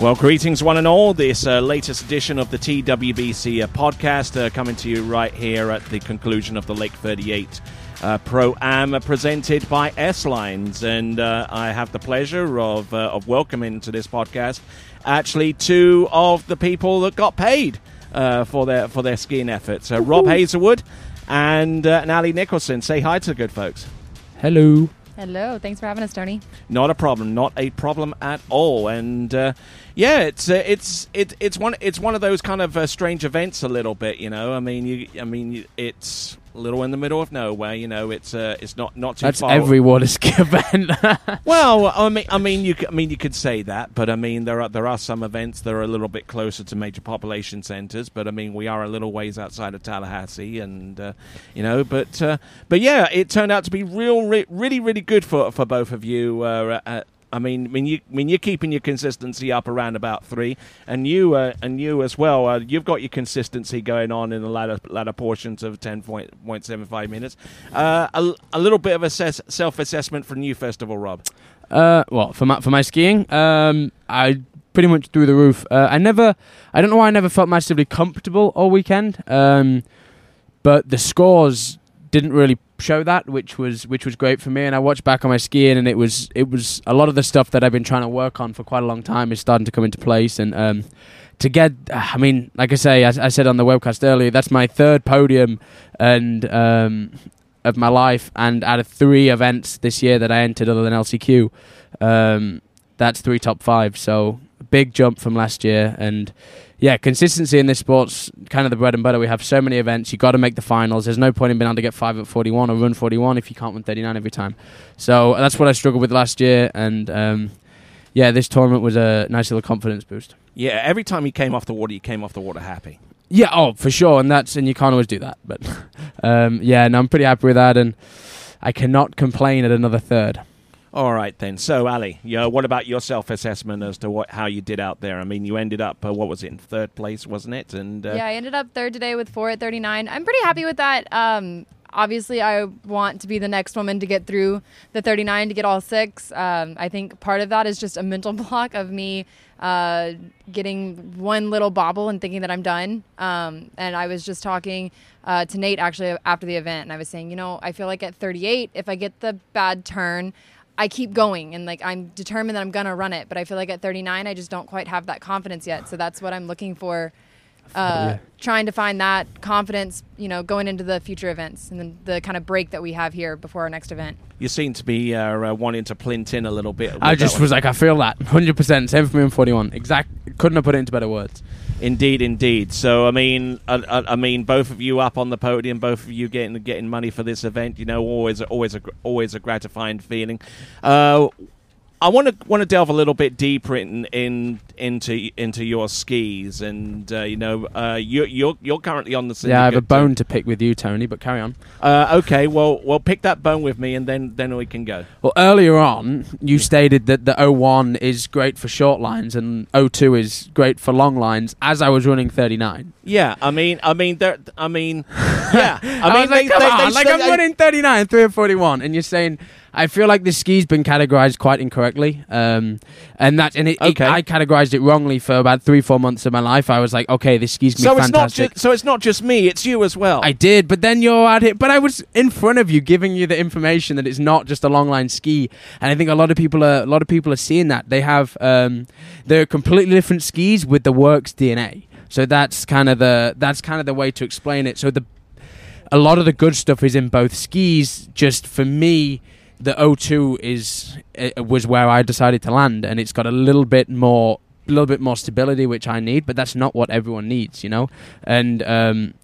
Well, greetings, one and all. This uh, latest edition of the TWBC uh, podcast uh, coming to you right here at the conclusion of the Lake 38 uh, Pro Am uh, presented by S-Lines. And uh, I have the pleasure of, of welcoming to this podcast actually two of the people that got paid for, their, for their skiing efforts Rob Hazelwood and, uh, and Allie Nicholson. Say hi to the good folks. Hello. Hello, thanks for having us, Tony. Not a problem, not a problem at all. And uh, yeah, it's uh, it's it, it's one it's one of those kind of uh, strange events a little bit, you know. I mean, you I mean, it's a little in the middle of nowhere. You know, it's uh, it's not not too That's far. every water ski event. well, I mean, I mean, you I mean, you could say that, but I mean, there are there are some events that are a little bit closer to major population centers. But I mean, we are a little ways outside of Tallahassee, and uh, you know, but uh, but yeah, it turned out to be real, re- really, really good for for both of you. Uh, at, I mean, I mean, you, I mean, you're keeping your consistency up around about three, and you, uh, and you as well. Uh, you've got your consistency going on in the latter latter portions of ten point seven five minutes. Uh, a, a, little bit of assess, self assessment from you, first of all, Rob. Uh, well, for my for my skiing, um, I pretty much through the roof. Uh, I never, I don't know why I never felt massively comfortable all weekend. Um, but the scores didn't really show that, which was which was great for me. And I watched back on my skiing, and it was it was a lot of the stuff that I've been trying to work on for quite a long time is starting to come into place. And um, to get, I mean, like I say, I, I, said on the webcast earlier, that's my third podium and um, of my life, and out of three events this year that I entered other than LCQ, um, that's three top five. So big jump from last year, and yeah, consistency in this sport's kind of the bread and butter. We have so many events. You got to make the finals. There's no point in being able to get five at 41 or run 41 if you can't win 39 every time. So that's what I struggled with last year, and um, yeah, this tournament was a nice little confidence boost. Yeah, every time you came off the water, you came off the water happy. Yeah, oh for sure, and that's and you can't always do that, but um, yeah, and I'm pretty happy with that, and I cannot complain at another third. All right then. So Allie, yeah, what about your self-assessment as to what how you did out there? I mean, you ended up uh, what was it in third place, wasn't it? And uh, yeah, I ended up third today with four at 39. I'm pretty happy with that. Um, obviously, I want to be the next woman to get through the 39 to get all six. Um, I think part of that is just a mental block of me uh, getting one little bobble and thinking that I'm done. Um, and I was just talking uh, to Nate actually after the event, and I was saying, you know, I feel like at 38, if I get the bad turn, I keep going and like I'm determined that I'm gonna run it, but I feel like at 39 I just don't quite have that confidence yet. So that's what I'm looking for, uh, yeah. trying to find that confidence, you know, going into the future events and then the kind of break that we have here before our next event. You seem to be uh, uh, wanting to plint in a little bit. I just was like, I feel that 100. percent Same for me in 41. Exact. Couldn't have put it into better words. Indeed, indeed. So I mean, I, I, mean, both of you up on the podium, both of you getting getting money for this event. You know, always always a always a gratifying feeling. Uh, I want to want to delve a little bit deeper in, in into into your skis, and uh, you know, uh, you, you're you're currently on the syndicate. Yeah, I have a bone to pick with you, Tony. But carry on. Uh, okay, well, well, pick that bone with me, and then then we can go. Well, earlier on, you stated that the 01 is great for short lines, and 02 is great for long lines. As I was running 39. Yeah, I mean, I mean, there, I mean, yeah, I, I mean, like, they, come they, on, they, like I'm running 39, 3 or 41, and you're saying I feel like this ski's been categorized quite incorrectly, um, and that and it, okay. it, I categorized it wrongly for about three four months of my life. I was like, okay, this ski's so it's fantastic. Not ju- so it's not just me; it's you as well. I did, but then you're at it. But I was in front of you, giving you the information that it's not just a long line ski, and I think a lot of people are a lot of people are seeing that they have um, they're completely different skis with the works DNA. So that's kind of the that's kind of the way to explain it. So the a lot of the good stuff is in both skis. Just for me the O2 is uh, was where I decided to land, and it's got a little bit more, a little bit more stability, which I need. But that's not what everyone needs, you know. And um,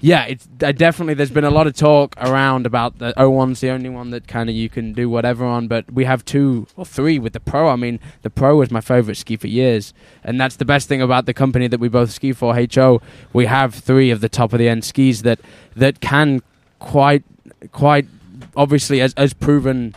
yeah, it's uh, definitely. There's been a lot of talk around about the O1's the only one that kind of you can do whatever on, but we have two or three with the Pro. I mean, the Pro was my favorite ski for years, and that's the best thing about the company that we both ski for, HO. We have three of the top of the end skis that that can quite quite obviously as as proven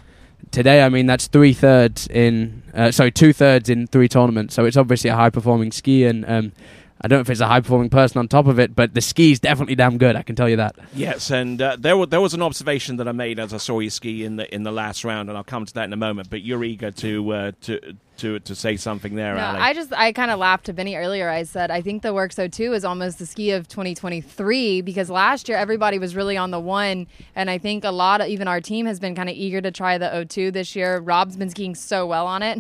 today. I mean, that's three thirds in uh, sorry two thirds in three tournaments, so it's obviously a high performing ski and. Um, I don't know if it's a high performing person on top of it, but the ski's definitely damn good. I can tell you that. Yes, and uh, there, w- there was an observation that I made as I saw you ski in the in the last round, and I'll come to that in a moment. But you're eager to uh, to to to say something there, No, Allie. I just I kind of laughed to Benny earlier. I said I think the Works O2 is almost the ski of 2023 because last year everybody was really on the one, and I think a lot of even our team has been kind of eager to try the O2 this year. Rob's been skiing so well on it,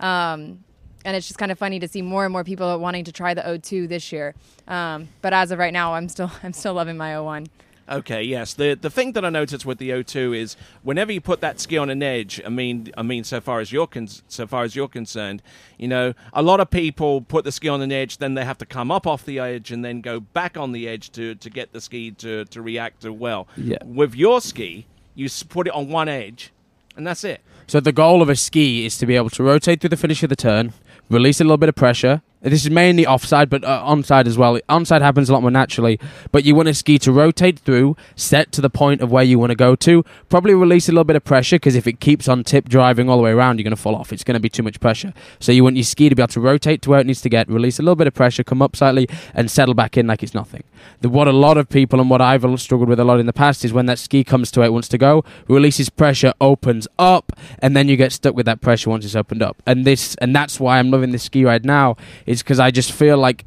um, and it's just kind of funny to see more and more people wanting to try the O2 this year. Um, but as of right now, I'm still I'm still loving my O1. Okay, yes. The the thing that I noticed with the O2 is whenever you put that ski on an edge, I mean, I mean, so far as you're con- so far as you're concerned, you know, a lot of people put the ski on an edge, then they have to come up off the edge and then go back on the edge to to get the ski to to react to well. Yeah. With your ski, you put it on one edge, and that's it. So the goal of a ski is to be able to rotate through the finish of the turn, release a little bit of pressure. This is mainly offside, but uh, onside as well. Onside happens a lot more naturally, but you want a ski to rotate through, set to the point of where you want to go to. Probably release a little bit of pressure because if it keeps on tip driving all the way around, you're going to fall off. It's going to be too much pressure. So you want your ski to be able to rotate to where it needs to get, release a little bit of pressure, come up slightly, and settle back in like it's nothing. The, what a lot of people and what I've struggled with a lot in the past is when that ski comes to where it wants to go, releases pressure, opens up, and then you get stuck with that pressure once it's opened up. And this, and that's why I'm loving this ski right now, is because I just feel like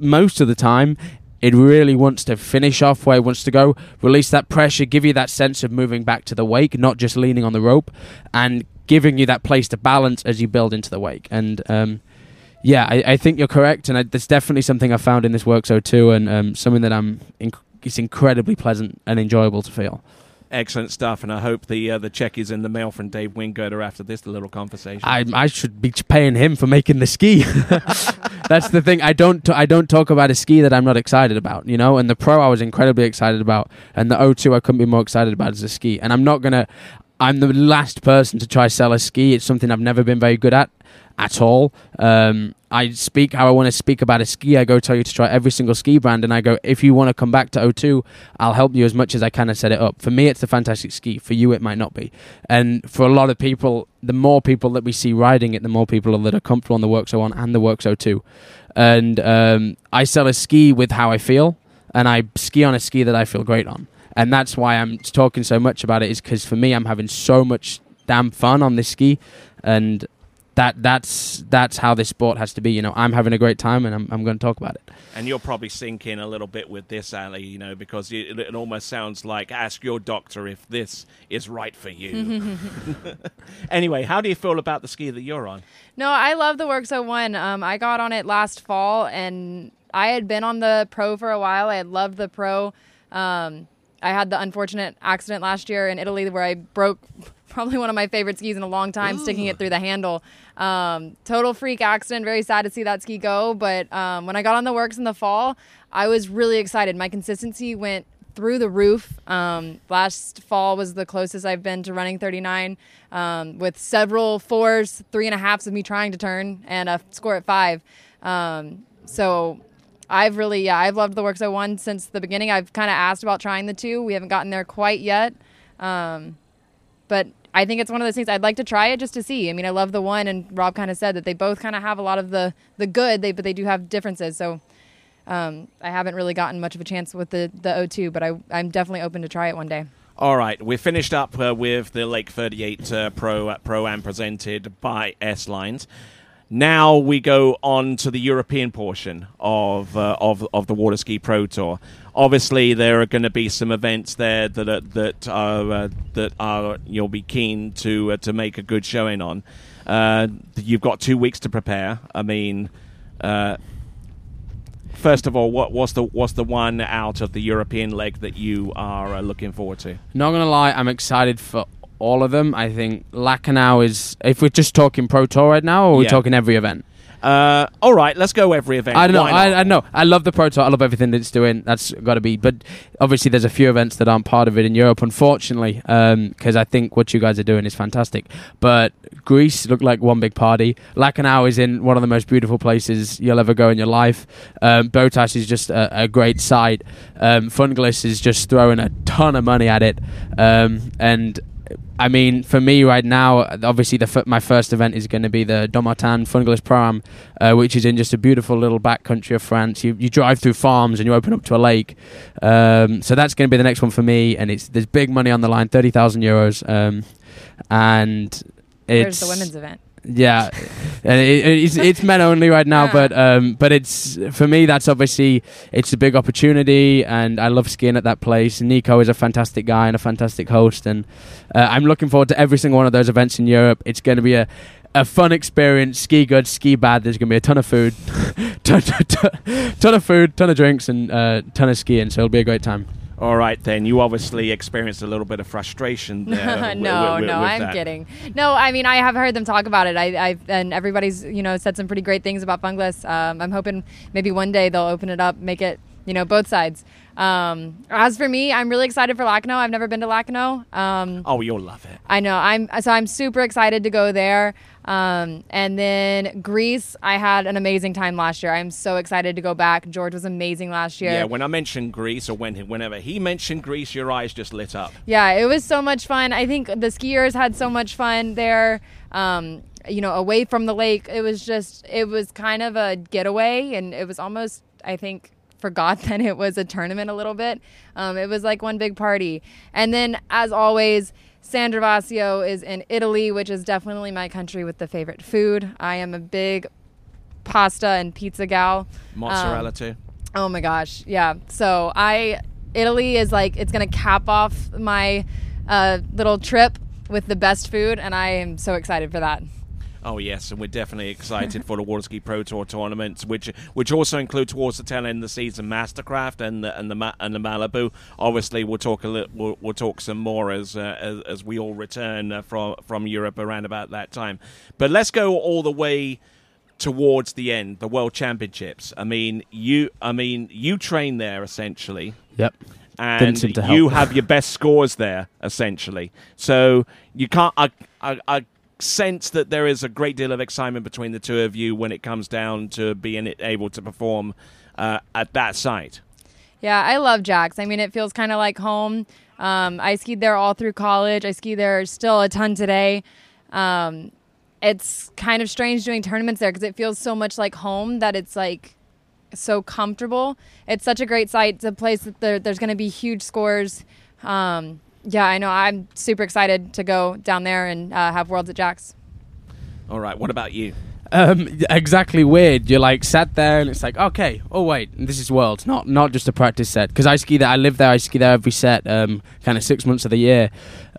most of the time it really wants to finish off where it wants to go, release that pressure, give you that sense of moving back to the wake, not just leaning on the rope, and giving you that place to balance as you build into the wake. And um, yeah, I, I think you're correct, and I, that's definitely something I found in this Works O2, and um, something that I'm. Inc- it's incredibly pleasant and enjoyable to feel. Excellent stuff, and I hope the uh, the check is in the mail from Dave Wingirder after this little conversation. I I should be paying him for making the ski. That's the thing. I don't t- I don't talk about a ski that I'm not excited about, you know. And the pro I was incredibly excited about, and the O2 I couldn't be more excited about as a ski. And I'm not gonna. I'm the last person to try sell a ski. It's something I've never been very good at at all. Um, I speak how I want to speak about a ski. I go tell you to try every single ski brand, and I go, if you want to come back to O2, I'll help you as much as I can and set it up. For me, it's a fantastic ski. For you, it might not be. And for a lot of people, the more people that we see riding it, the more people that are comfortable on the Works O1 and the Works O2. And um, I sell a ski with how I feel, and I ski on a ski that I feel great on. And that's why I'm talking so much about it, is because for me, I'm having so much damn fun on this ski. And that that's that's how this sport has to be. You know, I'm having a great time, and I'm I'm going to talk about it. And you'll probably sink in a little bit with this, Allie, you know, because it, it almost sounds like ask your doctor if this is right for you. anyway, how do you feel about the ski that you're on? No, I love the Works O1. Um, I got on it last fall, and I had been on the Pro for a while. I had loved the Pro. Um, I had the unfortunate accident last year in Italy where I broke probably one of my favorite skis in a long time, sticking it through the handle. Um, total freak accident. Very sad to see that ski go. But um, when I got on the works in the fall, I was really excited. My consistency went through the roof. Um, last fall was the closest I've been to running 39 um, with several fours, three and a halves of me trying to turn, and a score at five. Um, so I've really, yeah, I've loved the Works O1 since the beginning. I've kind of asked about trying the two. We haven't gotten there quite yet. Um, but I think it's one of those things I'd like to try it just to see. I mean, I love the one, and Rob kind of said that they both kind of have a lot of the the good, they but they do have differences. So um, I haven't really gotten much of a chance with the the O2, but I I'm definitely open to try it one day. All right, we're finished up uh, with the Lake 38 uh, Pro uh, Pro Am presented by S-Lines. Now we go on to the European portion of uh, of of the Water Ski Pro Tour. Obviously, there are going to be some events there that are, that are uh, that are you'll be keen to uh, to make a good showing on. Uh, you've got two weeks to prepare. I mean. Uh, First of all, what what's the what's the one out of the European leg that you are uh, looking forward to? Not gonna lie, I'm excited for all of them. I think Lacanau is. If we're just talking Pro Tour right now, or are we Yeah. talking every event? Uh, all right, let's go every event. I don't know. I. I know. I love the Pro Tour. I love everything that it's doing. That's got to be. But obviously, there's a few events that aren't part of it in Europe, unfortunately, because I think what you guys are doing is fantastic. But Greece looked like one big party. Lacanau is in one of the most beautiful places you'll ever go in your life. Um, Botas is just a, a great site. Um, Funglis is just throwing a ton of money at it. Um, and I mean, for me right now, obviously the f- my first event is going to be the Domartin Funglis Pram, uh, which is in just a beautiful little back country of France. You, you drive through farms and you open up to a lake. Um, so that's going to be the next one for me, and it's there's big money on the line, thirty thousand euros, um, and Where's it's the women's event? Yeah, and it, it's it's men only right now, Yeah. but um, but it's for me that's obviously it's a big opportunity, and I love skiing at that place. Nico is a fantastic guy and a fantastic host, and uh, I'm looking forward to every single one of those events in Europe. It's going to be a a fun experience. Ski good, ski bad. There's going to be a ton of food, ton, ton, ton, ton of food, ton of drinks, and uh, ton of skiing. So it'll be a great time. All right, then you obviously experienced a little bit of frustration there. no, no, with I'm that. kidding. No, I mean I have heard them talk about it. I, I and everybody's you know said some pretty great things about Funglis. Um, I'm hoping maybe one day they'll open it up, make it you know both sides. Um, as for me, I'm really excited for Lacanau. I've never been to Lacanau. Um, Oh, you'll love it. I know. I'm so I'm super excited to go there. Um, and then Greece, I had an amazing time last year. I'm so excited to go back. George was amazing last year. Yeah, when I mentioned Greece, or when whenever he mentioned Greece, your eyes just lit up. Yeah, it was so much fun. I think the skiers had so much fun there. Um, you know, away from the lake, it was just it was kind of a getaway, and it was almost I think forgot that it was a tournament a little bit. Um, it was like one big party, and then as always. San Gervasio is in Italy, which is definitely my country with the favorite food. I am a big pasta and pizza gal. Mozzarella Um, too. Oh my gosh, yeah. So I, Italy is like it's gonna cap off my uh, little trip with the best food, and I am so excited for that. Oh yes, and we're definitely excited for the Water Ski Pro Tour tournaments, which which also include towards the tail end of the season Mastercraft and the and the and the Malibu. Obviously, we'll talk a little, we'll, we'll talk some more as uh, as, as we all return uh, from from Europe around about that time. But let's go all the way towards the end, the World Championships. I mean, you I mean you train there essentially Yep. and seem to help. you have your best scores there essentially. So you can't. I, I, I sense that there is a great deal of excitement between the two of you when it comes down to being able to perform uh, at that site. Yeah, I love Jax. I mean, it feels kind of like home. Um, I skied there all through college. I ski there still a ton today. Um, it's kind of strange doing tournaments there because it feels so much like home that it's like so comfortable. It's such a great site. It's a place that there, there's going to be huge scores. Um, yeah, I know. I'm super excited to go down there and uh, have Worlds at Jax. All right. What about you? Um, exactly weird. You're like sat there and it's like, okay, oh wait, this is Worlds, not not just a practice set. Because I ski there, I live there, I ski there every set, um, kind of six months of the year,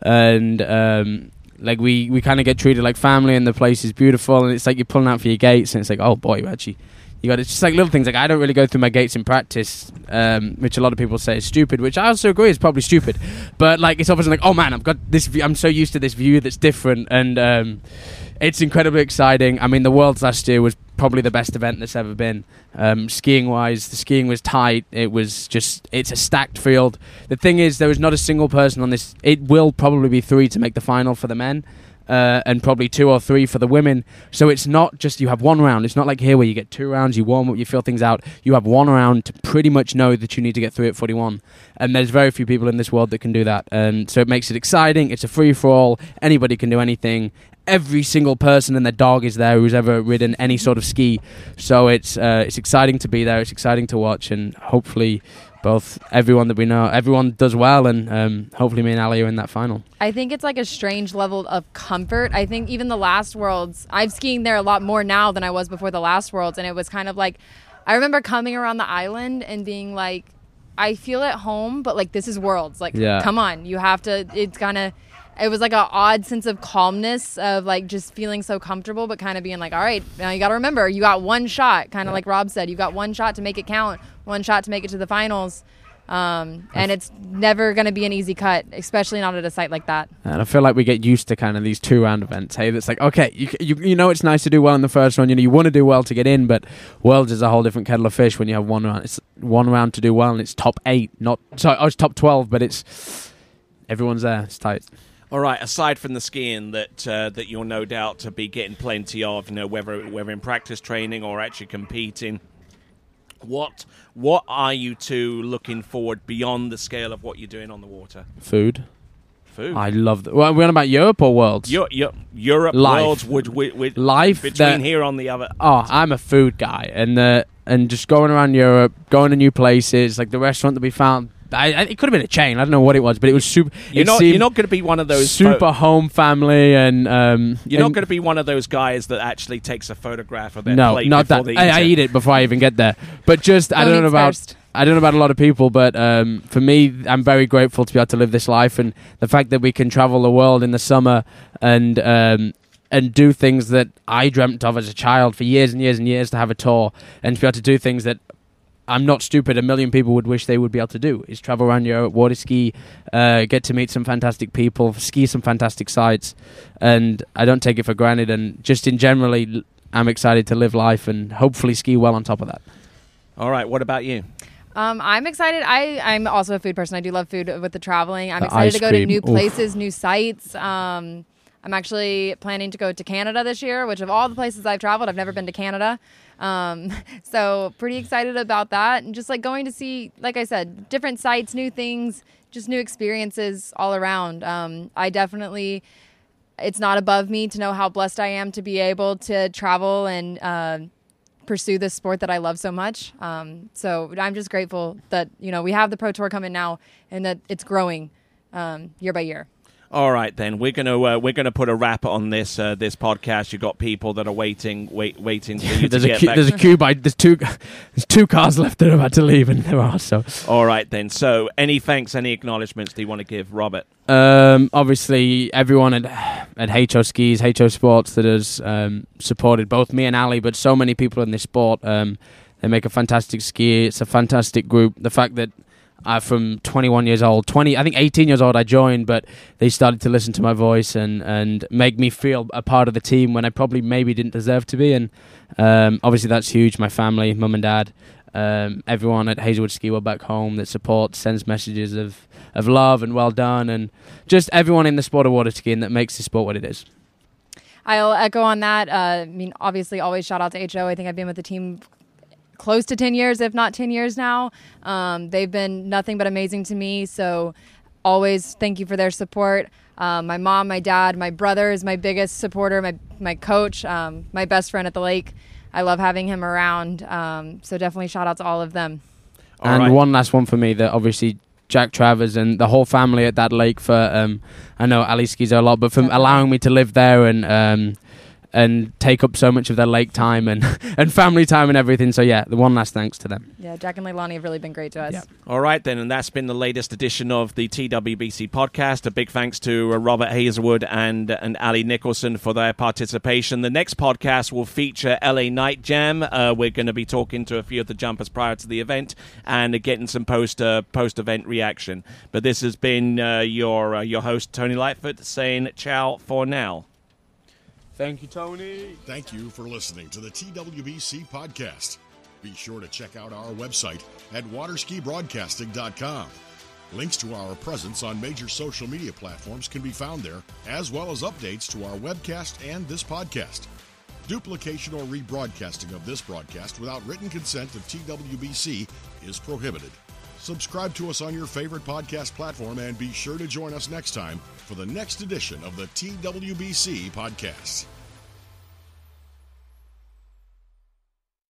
and um, like we we kind of get treated like family, and the place is beautiful, and it's like you're pulling out for your gates, and it's like, oh boy, you actually. You got it's just like little things like I don't really go through my gates in practice, um, which a lot of people say is stupid, which I also agree is probably stupid. But like it's obviously like oh man, I've got this. View, I'm so used to this view that's different, and um, it's incredibly exciting. I mean, the Worlds last year was probably the best event that's ever been. Um, skiing wise, the skiing was tight. It was just, it's a stacked field. The thing is, there was not a single person on this. It will probably be three to make the final for the men. Uh, and probably two or three for the women. So it's not just you have one round. It's not like here where you get two rounds, you warm up, you feel things out. You have one round to pretty much know that you need to get through at 41. And there's very few people in this world that can do that. And so it makes it exciting. It's a free for all. Anybody can do anything every single person and their dog is there who's ever ridden any sort of ski. So it's uh, it's exciting to be there. It's exciting to watch, and hopefully, both everyone that we know, everyone does well, and um, hopefully, me and Allie are in that final. I think it's like a strange level of comfort. I think even the last Worlds, I'm skiing there a lot more now than I was before the last Worlds, and it was kind of like, I remember coming around the island and being like, I feel at home, but like this is Worlds. Like, Yeah. come on, you have to. It's kind of. It was like an odd sense of calmness of like just feeling so comfortable, but kind of being like, all right, now you got to remember, you got one shot. Kind of like Rob said, you got one shot to make it count, one shot to make it to the finals. Um, and it's never going to be an easy cut, especially not at a site like that. And I feel like we get used to kind of these two round events. Hey, it's like okay, you, you you know it's nice to do well in the first round. You know you want to do well to get in, but Worlds is a whole different kettle of fish when you have one round. It's one round to do well, and it's top eight, not sorry, oh, it's top twelve, but it's everyone's there. It's tight. All right. Aside from the skiing that uh, that you'll no doubt to be getting plenty of, you know, whether whether in practice training or actually competing, what what are you two looking forward beyond the scale of what you're doing on the water? Food. Food. I love. The, well, we're on about Europe or Worlds. Eu- Eu- Europe, Life. worlds, would, would, would Life between that- here on the other. Oh, I'm a food guy, and uh, and just going around Europe, going to new places, like the restaurant that we found. I, I, it could have been a chain. I don't know what it was, but it was super. You're not you're not going to be one of those super pho- home family, and um, you're not going to be one of those guys that actually takes a photograph of their no, plate not before that. they I, I eat it before I even get there. But just I don't know about. first? I don't know about a lot of people, but um, for me, I'm very grateful to be able to live this life, and the fact that we can travel the world in the summer and um, and do things that I dreamt of as a child for years and years and years to have a tour, and to be able to do things that I'm not stupid. A million people would wish they would be able to do is travel around Europe, water ski, uh, get to meet some fantastic people, ski some fantastic sites, and I don't take it for granted. And just in generally, I'm excited to live life and hopefully ski well on top of that. All right. What about you? Um, I'm excited. I, I'm also a food person. I do love food with the traveling. I'm The excited to ice go to cream. new Oof. places, new sites. Um, I'm actually planning to go to Canada this year, which of all the places I've traveled, I've never been to Canada. Um, so pretty excited about that, and just like going to see, like I said, different sites, new things, just new experiences all around. Um, I definitely it's not above me to know how blessed I am to be able to travel and uh, pursue this sport that I love so much. Um, so I'm just grateful that you know we have the pro tour coming now and that it's growing um, year by year. All right, then we're gonna uh, we're gonna put a wrap on this uh, this podcast. You've got people that are waiting, wait, waiting for you there's to a queue, there's a queue by there's two there's two cars left that are about to leave, and there are so. All right, then. So, any thanks, any acknowledgements do you want to give, Robert? Um, obviously, everyone at at HO Skis, HO Sports that has um, supported both me and Allie, but so many people in this sport. Um, they make a fantastic ski. It's a fantastic group. The fact that uh, from 21 years old, 20, I think 18 years old, I joined, but they started to listen to my voice and and make me feel a part of the team when I probably maybe didn't deserve to be. And um, obviously, that's huge. My family, mum and dad. Um, everyone at Hazelwood Ski World back home that supports, sends messages of, of love and well done, and just everyone in the sport of water skiing that makes the sport what it is. I'll echo on that. Uh, I mean, obviously, always shout out to HO. I think I've been with the team close to 10 years, if not 10 years now. Um, they've been nothing but amazing to me. So, always thank you for their support. Um, my mom, my dad, my brother is my biggest supporter, my, my coach, um, my best friend at the lake. I love having him around. Um, so, definitely shout out to all of them. All and right. one last one for me that obviously Jack Travers and the whole family at that lake for um, I know Allie skis a lot, but for allowing me to live there and um, and take up so much of their lake time and and family time and everything. So yeah, the one last thanks to them. Yeah, Jack and Leilani have really been great to us. Yeah. All right, then, and that's been the latest edition of the TWBC podcast. A big thanks to uh, Robert Hazelwood and and Allie Nicholson for their participation. The next podcast will feature LA Night Jam. Uh, we're going to be talking to a few of the jumpers prior to the event and uh, getting some post uh, post event reaction. But this has been uh, your uh, your host Tony Lightfoot saying ciao for now. Thank you, Tony. Thank you for listening to the TWBC podcast. Be sure to check out our website at waterskibroadcasting.com. Links to our presence on major social media platforms can be found there, as well as updates to our webcast and this podcast. Duplication or rebroadcasting of this broadcast without written consent of TWBC is prohibited. Subscribe to us on your favorite podcast platform and be sure to join us next time for the next edition of the TWBC podcast.